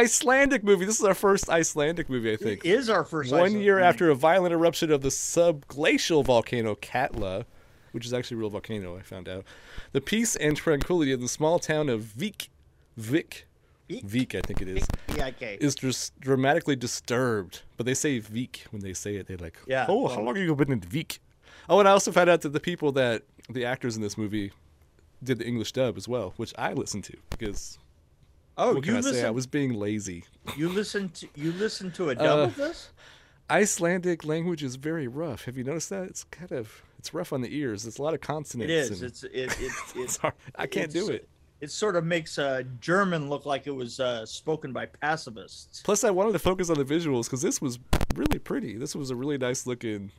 Icelandic movie. This is our first Icelandic movie, I think. It is our first One year after a violent eruption of the subglacial volcano Katla, which is actually a real volcano, I found out. The peace and tranquility of the small town of Vik, Vik, Vik? Vik, I think it is, VIK. is just dramatically disturbed. But they say Vik when they say it. They're like, Yeah, oh, how long have you been in Vik? Oh, and I also found out that the people that, the actors in this movie, did the English dub as well, which I listened to because oh, what you can I say? I was being lazy. You listen to you listen to a dub Uh, of this? Icelandic language is very rough. Have you noticed that? It's kind of it's rough on the ears. It's a lot of consonants. is. and- It's it it, it it's hard. I can't do it. It sort of makes uh, German look like it was uh, spoken by pacifists. Plus, I wanted to focus on the visuals because this was really pretty. This was a really nice looking.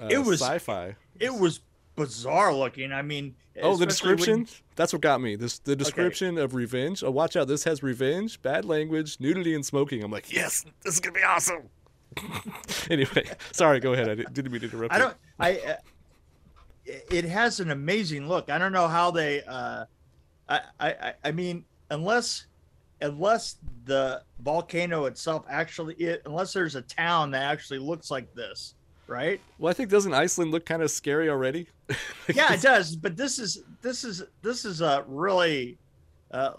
Uh, It was- sci-fi. It was bizarre looking. I mean, Oh, the especially when- description. That's what got me. This the description of revenge. Oh, watch out! This has revenge, bad language, nudity, and smoking. I'm like, yes, this is gonna be awesome. anyway, sorry. Go ahead. I didn't, mean to interrupt. I don't. I. Uh, it has an amazing look. I don't know how they. Uh, I, I. I- I mean, unless, unless the volcano itself actually, it, unless there's a town that actually looks like this, right? Well, I think doesn't Iceland look kind of scary already? Yeah, it does. But this is this is this is a really, uh,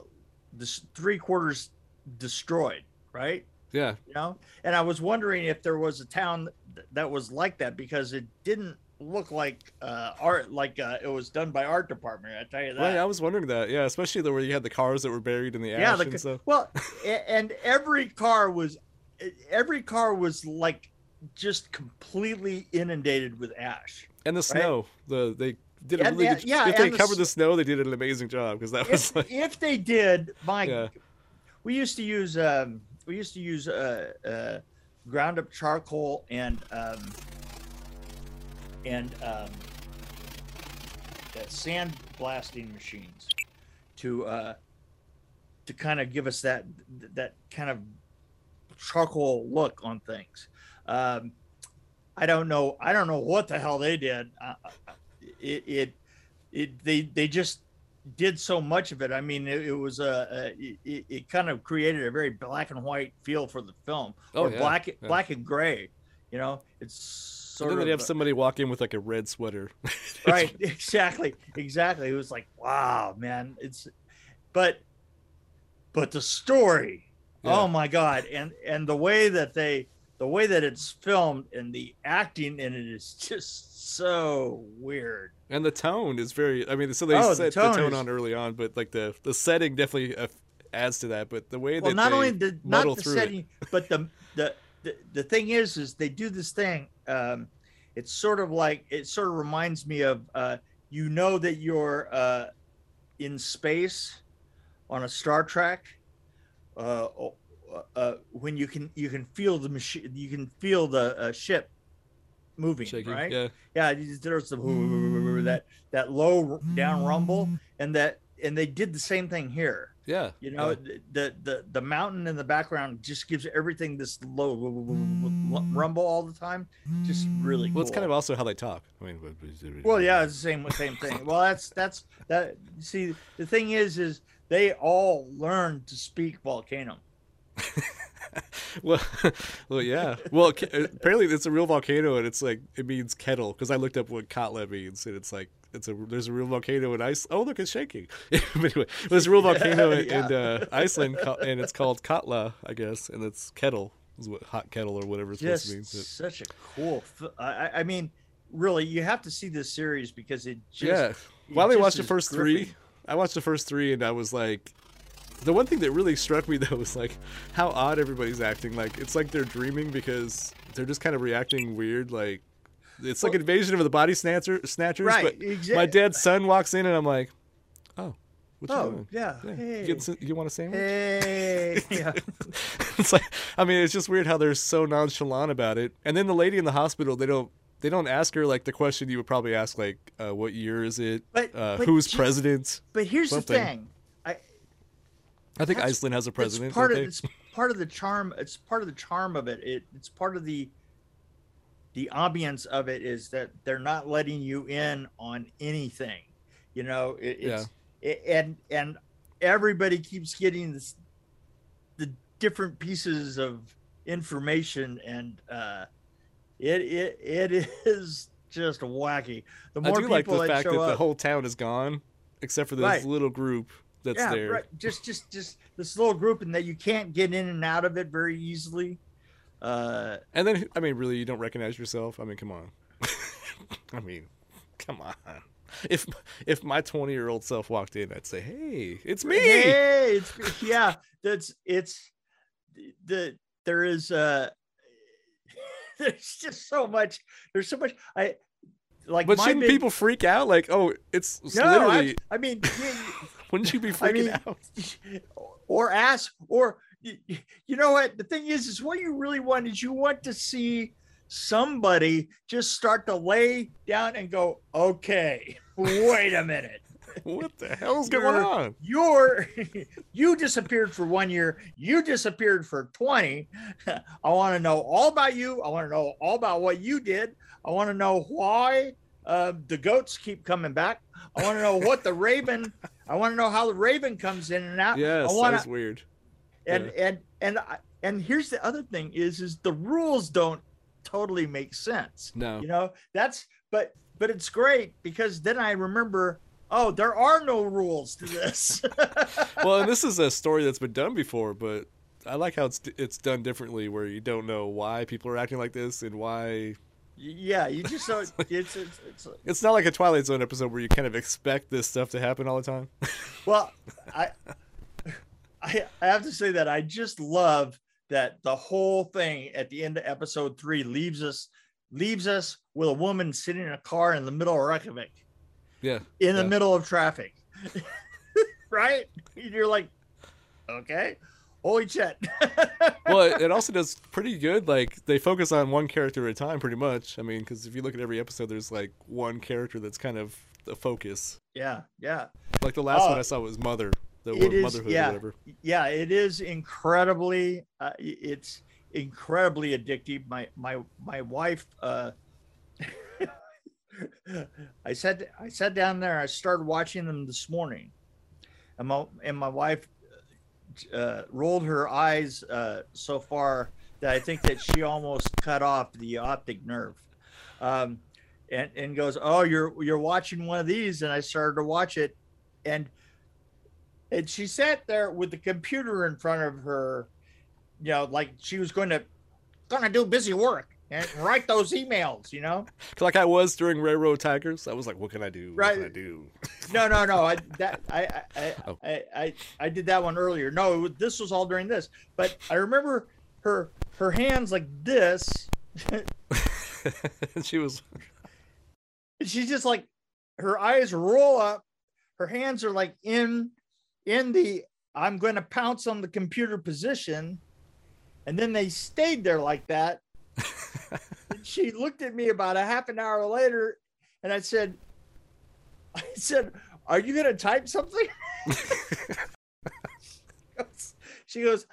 this three quarters destroyed, right? yeah. you know and i was wondering if there was a town that was like that because it didn't look like uh art like uh, it was done by art department i tell you that Right, I was wondering that. Yeah, especially the where you had the cars that were buried in the ash yeah the, and well and every car was every car was like just completely inundated with ash And the snow. The they did a And- really and- good. yeah, if they the covered the snow, they did an amazing job because that was if, like if they did my yeah. we used to use um we used to use uh uh ground up charcoal and um and um uh, sand blasting machines to uh to kind of give us that that kind of charcoal look on things um i don't know i don't know what the hell they did uh, it it it they they just did so much of it. I mean, it, it was a, a it, it kind of created a very black and white feel for the film, Oh, or yeah, black yeah. black and gray. You know, it's So sort then of they'd have somebody walk in with like a red sweater. right. Exactly, exactly. It was like, wow, man. It's, but, but the story. Yeah. Oh my god, and and the way that they, the way that it's filmed and the acting in it is just so weird. and the tone is very. I mean, so they Oh, set the tone tone is- on early on, but like the the setting definitely uh, adds to that. But the way well that not only the not the setting but the, the the the thing is is they do this thing um it's sort of like it sort of reminds me of uh you know that you're uh in space on a star trek uh, uh when you can you can feel the machine you can feel the uh, ship moving shaking. right Yeah, yeah there's the that that low down rumble and that and they did the same thing here yeah. you know, yeah. the, the the mountain in the background just gives everything this low rumble all the time. Just really cool. Well, it's kind of also how they talk. I mean, well, yeah, it's the same same thing. Well, that's that's that. See, the thing is, is they all learned to speak volcano. well, well, yeah. Well, apparently it's a real volcano, and it's like it means kettle. Because I looked up what Katla means, and it's like it's a there's a real volcano in Iceland. Oh, look, it's shaking. but anyway, there's a real volcano in, Yeah. in uh, Iceland, and it's called Katla, I guess, and it's kettle, is what hot kettle or whatever it's supposed to mean. Such a cool. I, I- I mean, really, you have to see this series because it just yeah. they just watched the first gripping. three, I watched the first three, and I was like, the one thing that really struck me though was like how odd everybody's acting. Like it's like they're dreaming because they're just kind of reacting weird. Like it's like Well- invasion of the body snatcher snatchers. Right, But exact- my dad's son walks in, and I'm like, oh, what you Oh doing? yeah. Yeah. Hey. You, get, you want a sandwich? Hey. yeah. it's like I mean, it's just weird how they're so nonchalant about it. And then the lady in the hospital, they don't they don't ask her like the question you would probably ask, like, uh, what year is it? But- uh, but who's ju- president? But here's Something. the thing. I I think Iceland has a president. It's part of it's part of the charm. It's part of the charm of it. it. It's part of the the ambience of it is that they're not letting you in on anything. You know, it, it's it, and and everybody keeps getting this the different pieces of information and uh it it it is just wacky the I more do like people the that fact show that up the whole town is gone, except for this Right. little group that's yeah there. right just just just this little group and that you can't get in and out of it very easily uh And then, I mean, really, you don't recognize yourself. I mean, come on. I mean, come on. If if my twenty year old self walked in, I'd say, "Hey, it's me." Hey, it's yeah. That's it's the there is uh there's just so much. There's so much. I like. But shouldn't big- people freak out? Like, oh, it's it's No, literally. I, I mean, wouldn't you be I freaking mean, out? or ask, or you know what? The thing is, is what you really want is you want to see somebody just start to lay down and go, okay, wait a minute. What the hell's going You're- on? you're you disappeared for one year you disappeared for 20 i want to know all about you i want to know all about what you did i want to know why uh, the goats keep coming back i want to know what the raven i want to know how the raven comes in and out Yes, i want that's weird. and and and and here's the other thing is is the rules don't totally make sense No, you know that's but but it's great because then i remember oh there are no rules to this well, and this is a story that's been done before, but I like how it's it's done differently, where you don't know why people are acting like this and why. Yeah you just don't it's it's, it's It's not like a Twilight Zone episode where you kind of expect this stuff to happen all the time. well i i i have to say that i just love that the whole thing at the end of episode three leaves us leaves us with a woman sitting in a car in the middle of Reykjavik Yeah, in the Yeah. middle of traffic right you're like okay holy shit well, it, also does pretty good. Like they focus on one character at a time, pretty much. I mean, because if you look at every episode, there's like one character that's kind of the focus. yeah yeah Like the last Oh. one I saw was Mother, the It word is- motherhood yeah. or whatever. yeah it is incredibly uh, it's incredibly addictive my my my wife uh i said i sat down there i started watching them this morning and my and my wife uh rolled her eyes uh so far that i think that she almost cut off the optic nerve. Um and and goes oh you're you're watching one of these and i started to watch it. And and she sat there with the computer in front of her you know like she was going to going to do busy work and write those emails you know? Like I was during Railroad Tigers. I was like, what can I do? What Right. can I do? no no no i that i I, I Oh. I i i did that one earlier no it this was all during this but i remember her her hands like this she was she's just like her eyes roll up her hands are like in in the i'm going to pounce on the computer position and then they stayed there like that she looked at me about a half an hour later and i said i said are you going to type something? She goes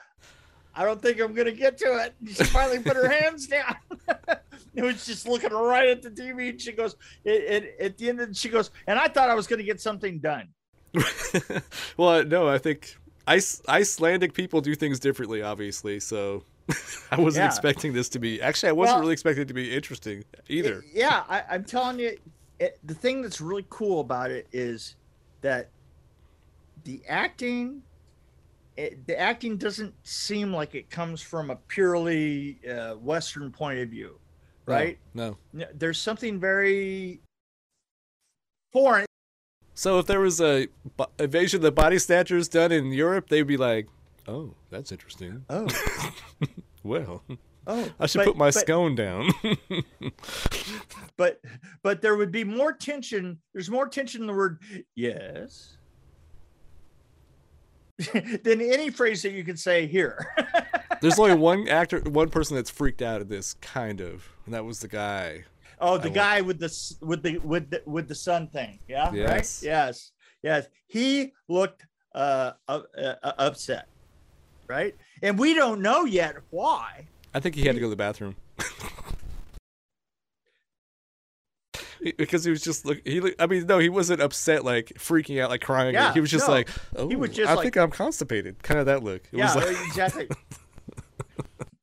i don't think i'm going to get to it. She finally put her hands down. It was just looking right at the tv and she goes it, it, at the end of she goes and i thought i was going to get something done. Well, no, I think Ice, Icelandic people do things differently, obviously. So I wasn't Yeah. expecting this to be. Actually, I wasn't Well- really expecting it to be interesting either. It- yeah, I, I'm telling you, it, the thing that's really cool about it is that the acting, it, the acting doesn't seem like it comes from a purely uh, Western point of view, right? No. N- There's something very foreign. So if there was a invasion of the body snatchers done in Europe, they'd be like, "Oh, that's interesting. Oh, Well, oh, I should but- put my but- scone down." but but there would be more tension there's more tension in the word yes than any phrase that you could say here There's only one actor, one person that's freaked out at this, kind of, and that was the guy. oh the I guy with the with the with the with the sun thing yeah Yes. right yes yes he looked uh, uh, uh upset right? And we don't know yet why. I think he had to go to the bathroom. Because he was just look he I mean no he wasn't upset like freaking out like crying. Yeah, he was just no. like oh He was just I like- think I'm constipated. Kind of that look. It yeah was like exactly.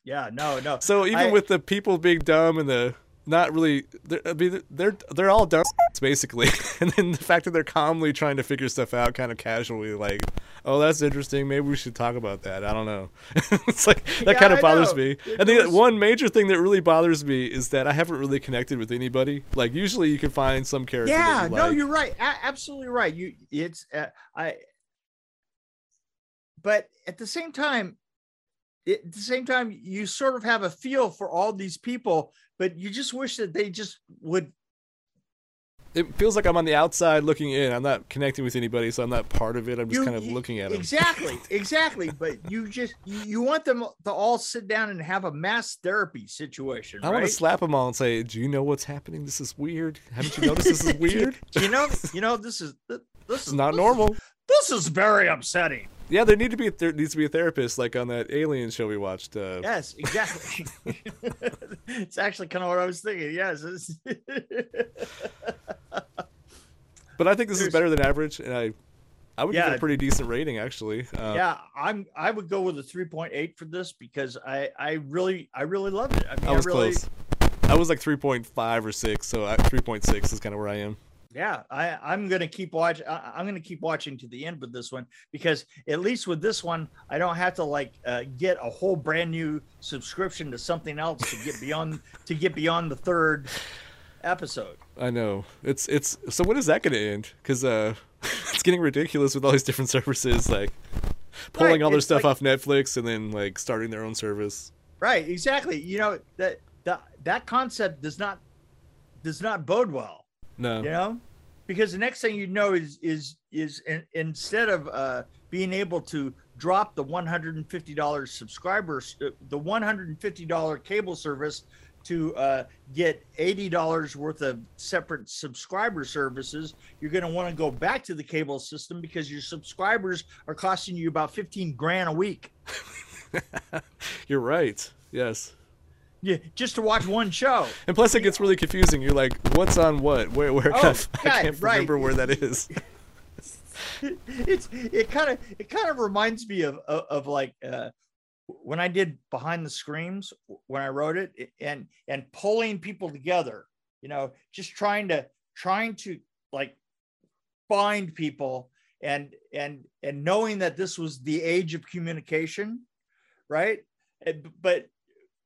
Yeah, no, no. So even I- with the people being dumb and the not really, I mean, they're they're all dumb basically, and then the fact that they're calmly trying to figure stuff out, kind of casually, like, oh, that's interesting. Maybe we should talk about that. I don't know. it's like that Yeah, kind of I bothers know. me. It I think one major thing that really bothers me is that I haven't really connected with anybody. Like usually you can find some character. yeah you no like. you're right A- absolutely right you it's uh, i but at the same time it, at the same time you sort of have a feel for all these people but you just wish that they just would It feels like I'm on the outside looking in. I'm not connecting with anybody, so I'm not part of it. I'm just you- kind of you- looking at them. exactly exactly but you just you, you want them to all sit down and have a mass therapy situation I want to slap them all and say, "Do you know what's happening? This is weird. Haven't you noticed this is weird? you know you know this is this It's is not this is- normal." this is very upsetting Yeah, there need to be there needs to be a therapist, like on that Alien show we watched. Uh, Yes, exactly. it's actually kind of what I was thinking. Yes. But I think this is better than average, and I, I would give it a pretty decent rating actually. Uh, yeah, I'm. I would go with a 3.8 for this because I, I really, I really loved it. I mean, I was really, close. I was like 3.5 or six, so 3.6 is kind of where I am. Yeah, I, I'm gonna keep watch. I, I'm gonna keep watching to the end with this one because at least with this one, I don't have to like uh, get a whole brand new subscription to something else to get beyond to get beyond the third episode. I know it's it's. So when is that going to end? Because uh, it's getting ridiculous with all these different services, like pulling Right, all their stuff like- off Netflix and then like starting their own service. Right, exactly. You know that that that concept does not does not bode well. No, You know, because the next thing you know is is is in, instead of uh, being able to drop the one hundred and fifty dollars subscribers, uh, the one hundred and fifty dollar cable service to uh, get eighty dollars worth of separate subscriber services, you're going to want to go back to the cable system because your subscribers are costing you about fifteen grand a week. you're right. Yes. Yeah, just to watch one show. And plus, it gets really confusing. You're like, what's on what? Where? Where? Oh, I, I can't right. remember where that is. it's it kind of it kind of reminds me of of, of like uh when I did behind the screams when I wrote it and and pulling people together, you know, just trying to trying to like find people and and and knowing that this was the age of communication, right? But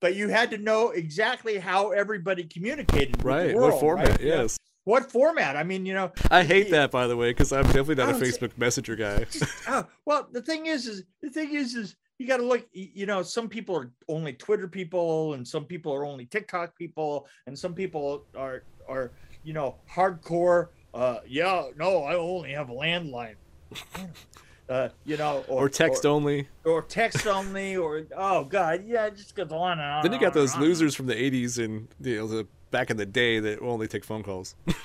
but you had to know exactly how everybody communicated. Right. world, what format? right? Yes. What format? I mean, you know, I hate that, by the way, because I'm definitely not a Facebook Messenger guy. oh, well, the thing is, is the thing is, is you got to look. You know, some people are only Twitter people, and some people are only TikTok people, and some people are are you know hardcore. Uh, yeah, no, I only have a landline. uh, you know, or text only. or, or text only, or oh god, yeah, it just goes on and on. Then you got those losers from the '80s and you know the back in the day that only take phone calls.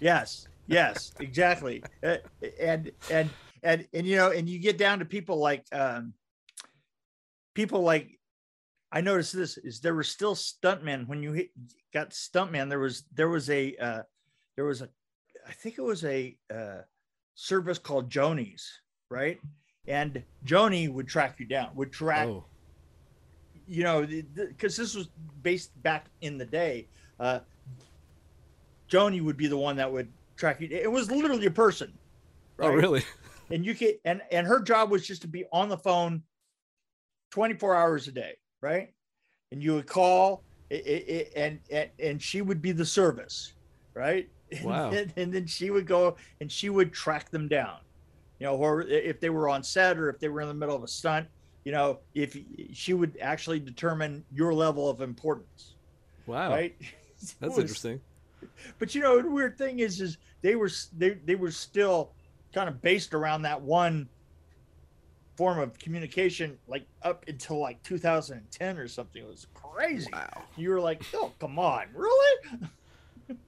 Yes, yes, exactly. Uh, and and and and you know, and you get down to people like um people like I noticed this is there were still stuntmen when you hit, got stuntman. There was there was a uh, there was a I think it was a uh, service called Jonies, right? And Joni would track you down, would track Oh, you know, because this was based back in the day. Uh, Joni would be the one that would track you. It was literally a person. oh, really? And you could, and and her job was just to be on the phone, twenty four hours a day, right? And you would call, i- i- i- and and and she would be the service, right? Wow. then- and then she would go and she would track them down, you know, or if they were on set or if they were in the middle of a stunt, you know, if she would actually determine your level of importance, Wow, right? That's was- interesting. But you know, the weird thing is, is they were they they were still kind of based around that one form of communication, like up until like 2010 or something. It was crazy. Wow. You were like, oh come on, really?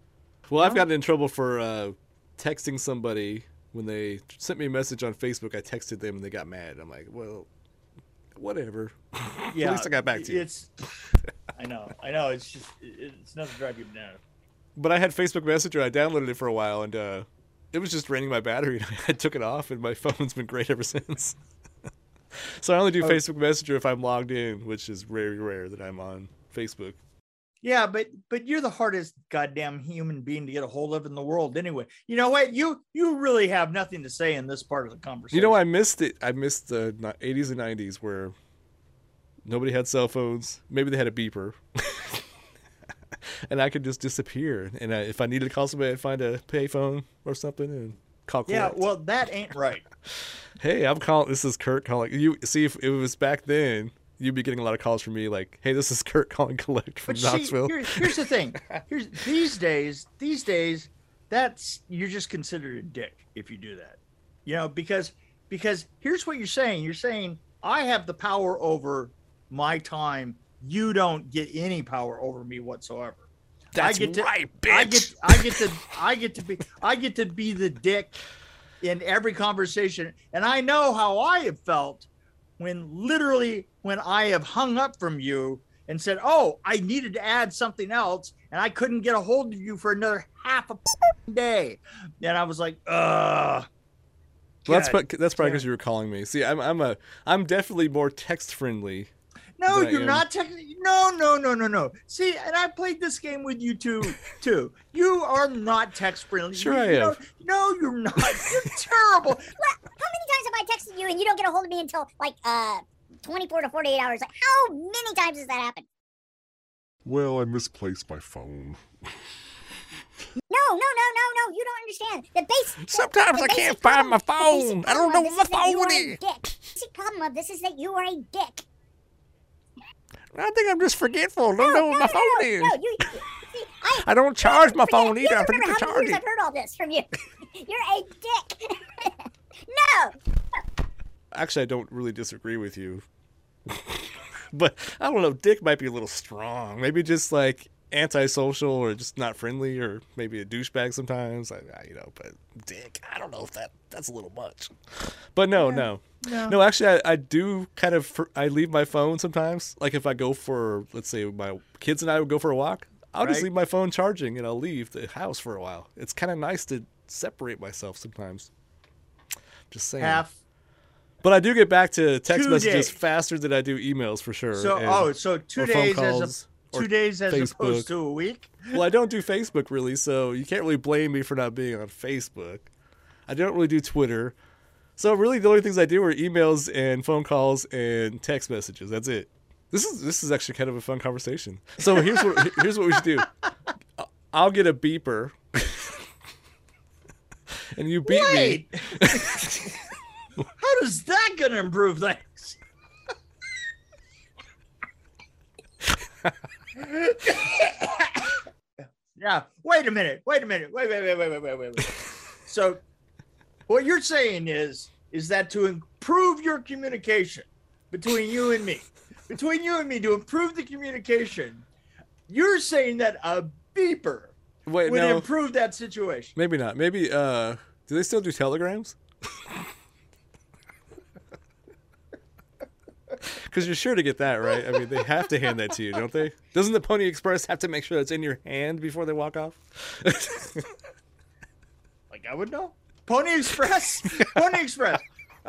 Well, I've gotten in trouble for uh, texting somebody when they sent me a message on Facebook. I texted them and they got mad. I'm like, well, whatever. At least I got back to you. It's, I know, I know. It's just, it's nothing to drive you bananas. But I had Facebook Messenger. I downloaded it for a while and uh, it was just draining my battery. And I took it off and my phone's been great ever since. So I only do Oh. Facebook Messenger if I'm logged in, which is very rare that I'm on Facebook. Yeah, but but you're the hardest goddamn human being to get a hold of in the world anyway. You know what? You you really have nothing to say in this part of the conversation. You know, I missed it. I missed the 80s and 90s where nobody had cell phones. Maybe they had a beeper. and I could just disappear. And I, if I needed to call somebody, I'd find a payphone or something and call Yeah, collect. well, that ain't right. hey, I'm calling. This is Kurt calling. You see, if it was back then, you'd be getting a lot of calls from me like, hey, this is Kurt calling collect from But see, Knoxville. here, here's the thing. Here's these days. These days, that's you're just considered a dick if you do that. You know, because because here's what you're saying. You're saying I have the power over my time. You don't get any power over me whatsoever. That's I get to, right, bitch. I get I get to I get to be I get to be the dick in every conversation. And I know how I have felt when literally when I have hung up from you and said, "Oh, I needed to add something else and I couldn't get a hold of you for another half a day." And I was like, "Ugh." Well, that's pro- that's probably because you were calling me. See, I'm I'm a I'm definitely more text friendly. No, you're not texting. No, no, no, no, no. See, and I played this game with you too. Too. You are not text friendly. Sure you, I you am. no, you're not. You're terrible. How many times have I texted you and you don't get a hold of me until like uh 24 to 48 hours? Like how many times has that happened? Well, I misplaced my phone. No, no, no, no, no. You don't understand. The base. Sometimes the I can't basic find my phone. I don't know of where my is that you phone is. The basic problem of this is that you are a dick. I think I'm just forgetful. I Don't No, know no, where my no, phone no, is. No, you. See, I. I don't charge my forget- phone either. I forget to charge it. I've heard all this from you. You're a dick. no. Actually, I don't really disagree with you. but I don't know. Dick might be a little strong. Maybe just like antisocial or just not friendly or maybe a douchebag sometimes. I, I, you know, but dick, I don't know if that that's a little much. But no, no. No. No, actually, I, I do kind of. fr- I leave my phone sometimes. Like if I go for, let's say, my kids and I would go for a walk, I'll just leave my phone charging and I'll leave the house for a while. It's kind of nice to separate myself sometimes. Just saying. Half. But I do get back to text Two messages days. faster than I do emails for sure. So and- oh, so two days as a two days as Facebook. opposed to a week. well, I don't do Facebook really, so you can't really blame me for not being on Facebook. I don't really do Twitter. So really, the only things I do are emails and phone calls and text messages. That's it. This is this is actually kind of a fun conversation. So here's what here's what we should do. I'll get a beeper, and you beat me. How does that gonna improve things? yeah. Wait a minute. Wait a minute. Wait, wait, wait, wait, wait, wait, wait, wait. So what you're saying is is that to improve your communication between you and me, between you and me, to improve the communication, you're saying that a beeper Wait, would no, improve that situation. maybe not. Maybe uh, do they still do telegrams? Because you're sure to get that right. I mean, they have to hand that to you, don't they? Doesn't the Pony Express have to make sure it's in your hand before they walk off? Like I would know. Pony Express. Pony Express.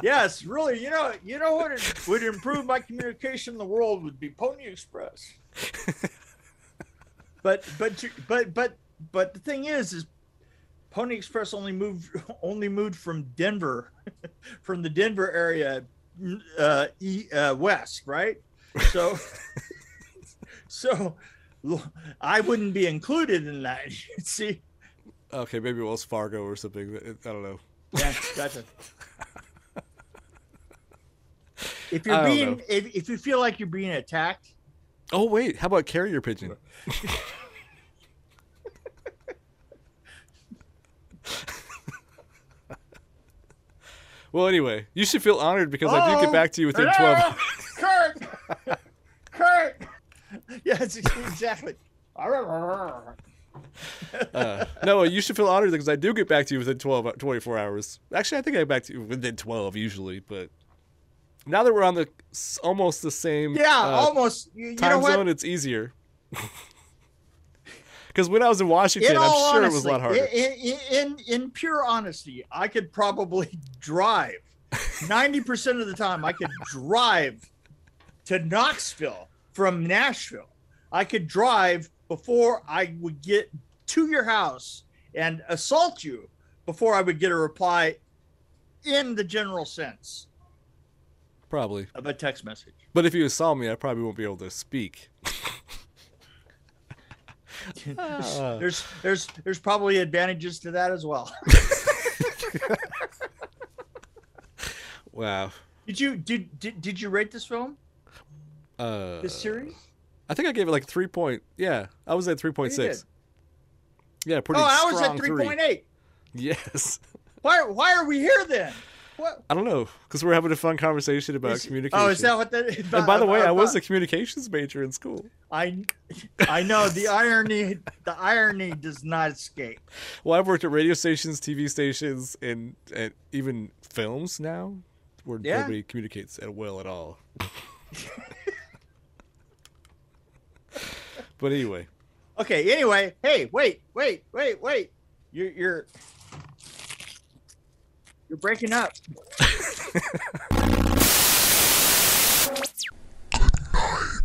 Yes, really. You know, you know what it would improve my communication in the world would be Pony Express. But but but but but the thing is, is Pony Express only moved only moved from Denver, from the Denver area, uh, e, uh, west, right? So so I wouldn't be included in that. See. okay, maybe Wells Fargo or something. I don't know. Yeah, gotcha. if you're being, if, if you feel like you're being attacked, Oh wait, how about carrier pigeon? Well, anyway, you should feel honored because I do Oh, get back to you within hello? twelve. Kurt, Kurt. Yes, exactly. Uh, no, you should feel honored because I do get back to you within 12, 24 hours. Actually, I think I get back to you within 12 usually, but now that we're on the almost the same Yeah, uh, almost. You, you know time what? zone, it's easier. Because when I was in Washington, in I'm sure honesty, it was a lot harder. In, in, in pure honesty, I could probably drive 90% of the time I could drive to Knoxville from Nashville. I could drive before I would get to your house and assault you before I would get a reply in the general sense Probably. of a text message. But if you saw me, I probably won't be able to speak. Ah. There's there's there's probably advantages to that as well. Wow. Did you did did, did you rate this film? Uh, This series? I think I gave it like three point. Yeah, I was at three point six. Yeah, pretty Oh, I was at three. 3.8. Yes. Why why are we here then? What? I don't know, because we're having a fun conversation about Is- communication. Oh, is that what that? And by the way, I was a communications major in school. I I know the irony the irony does not escape. Well, I've worked at radio stations, TV stations, and and even films now, where Yeah. nobody communicates at well at all. but anyway, Okay. Anyway, hey, wait, wait, wait, wait. You're you're you're breaking up. Good night.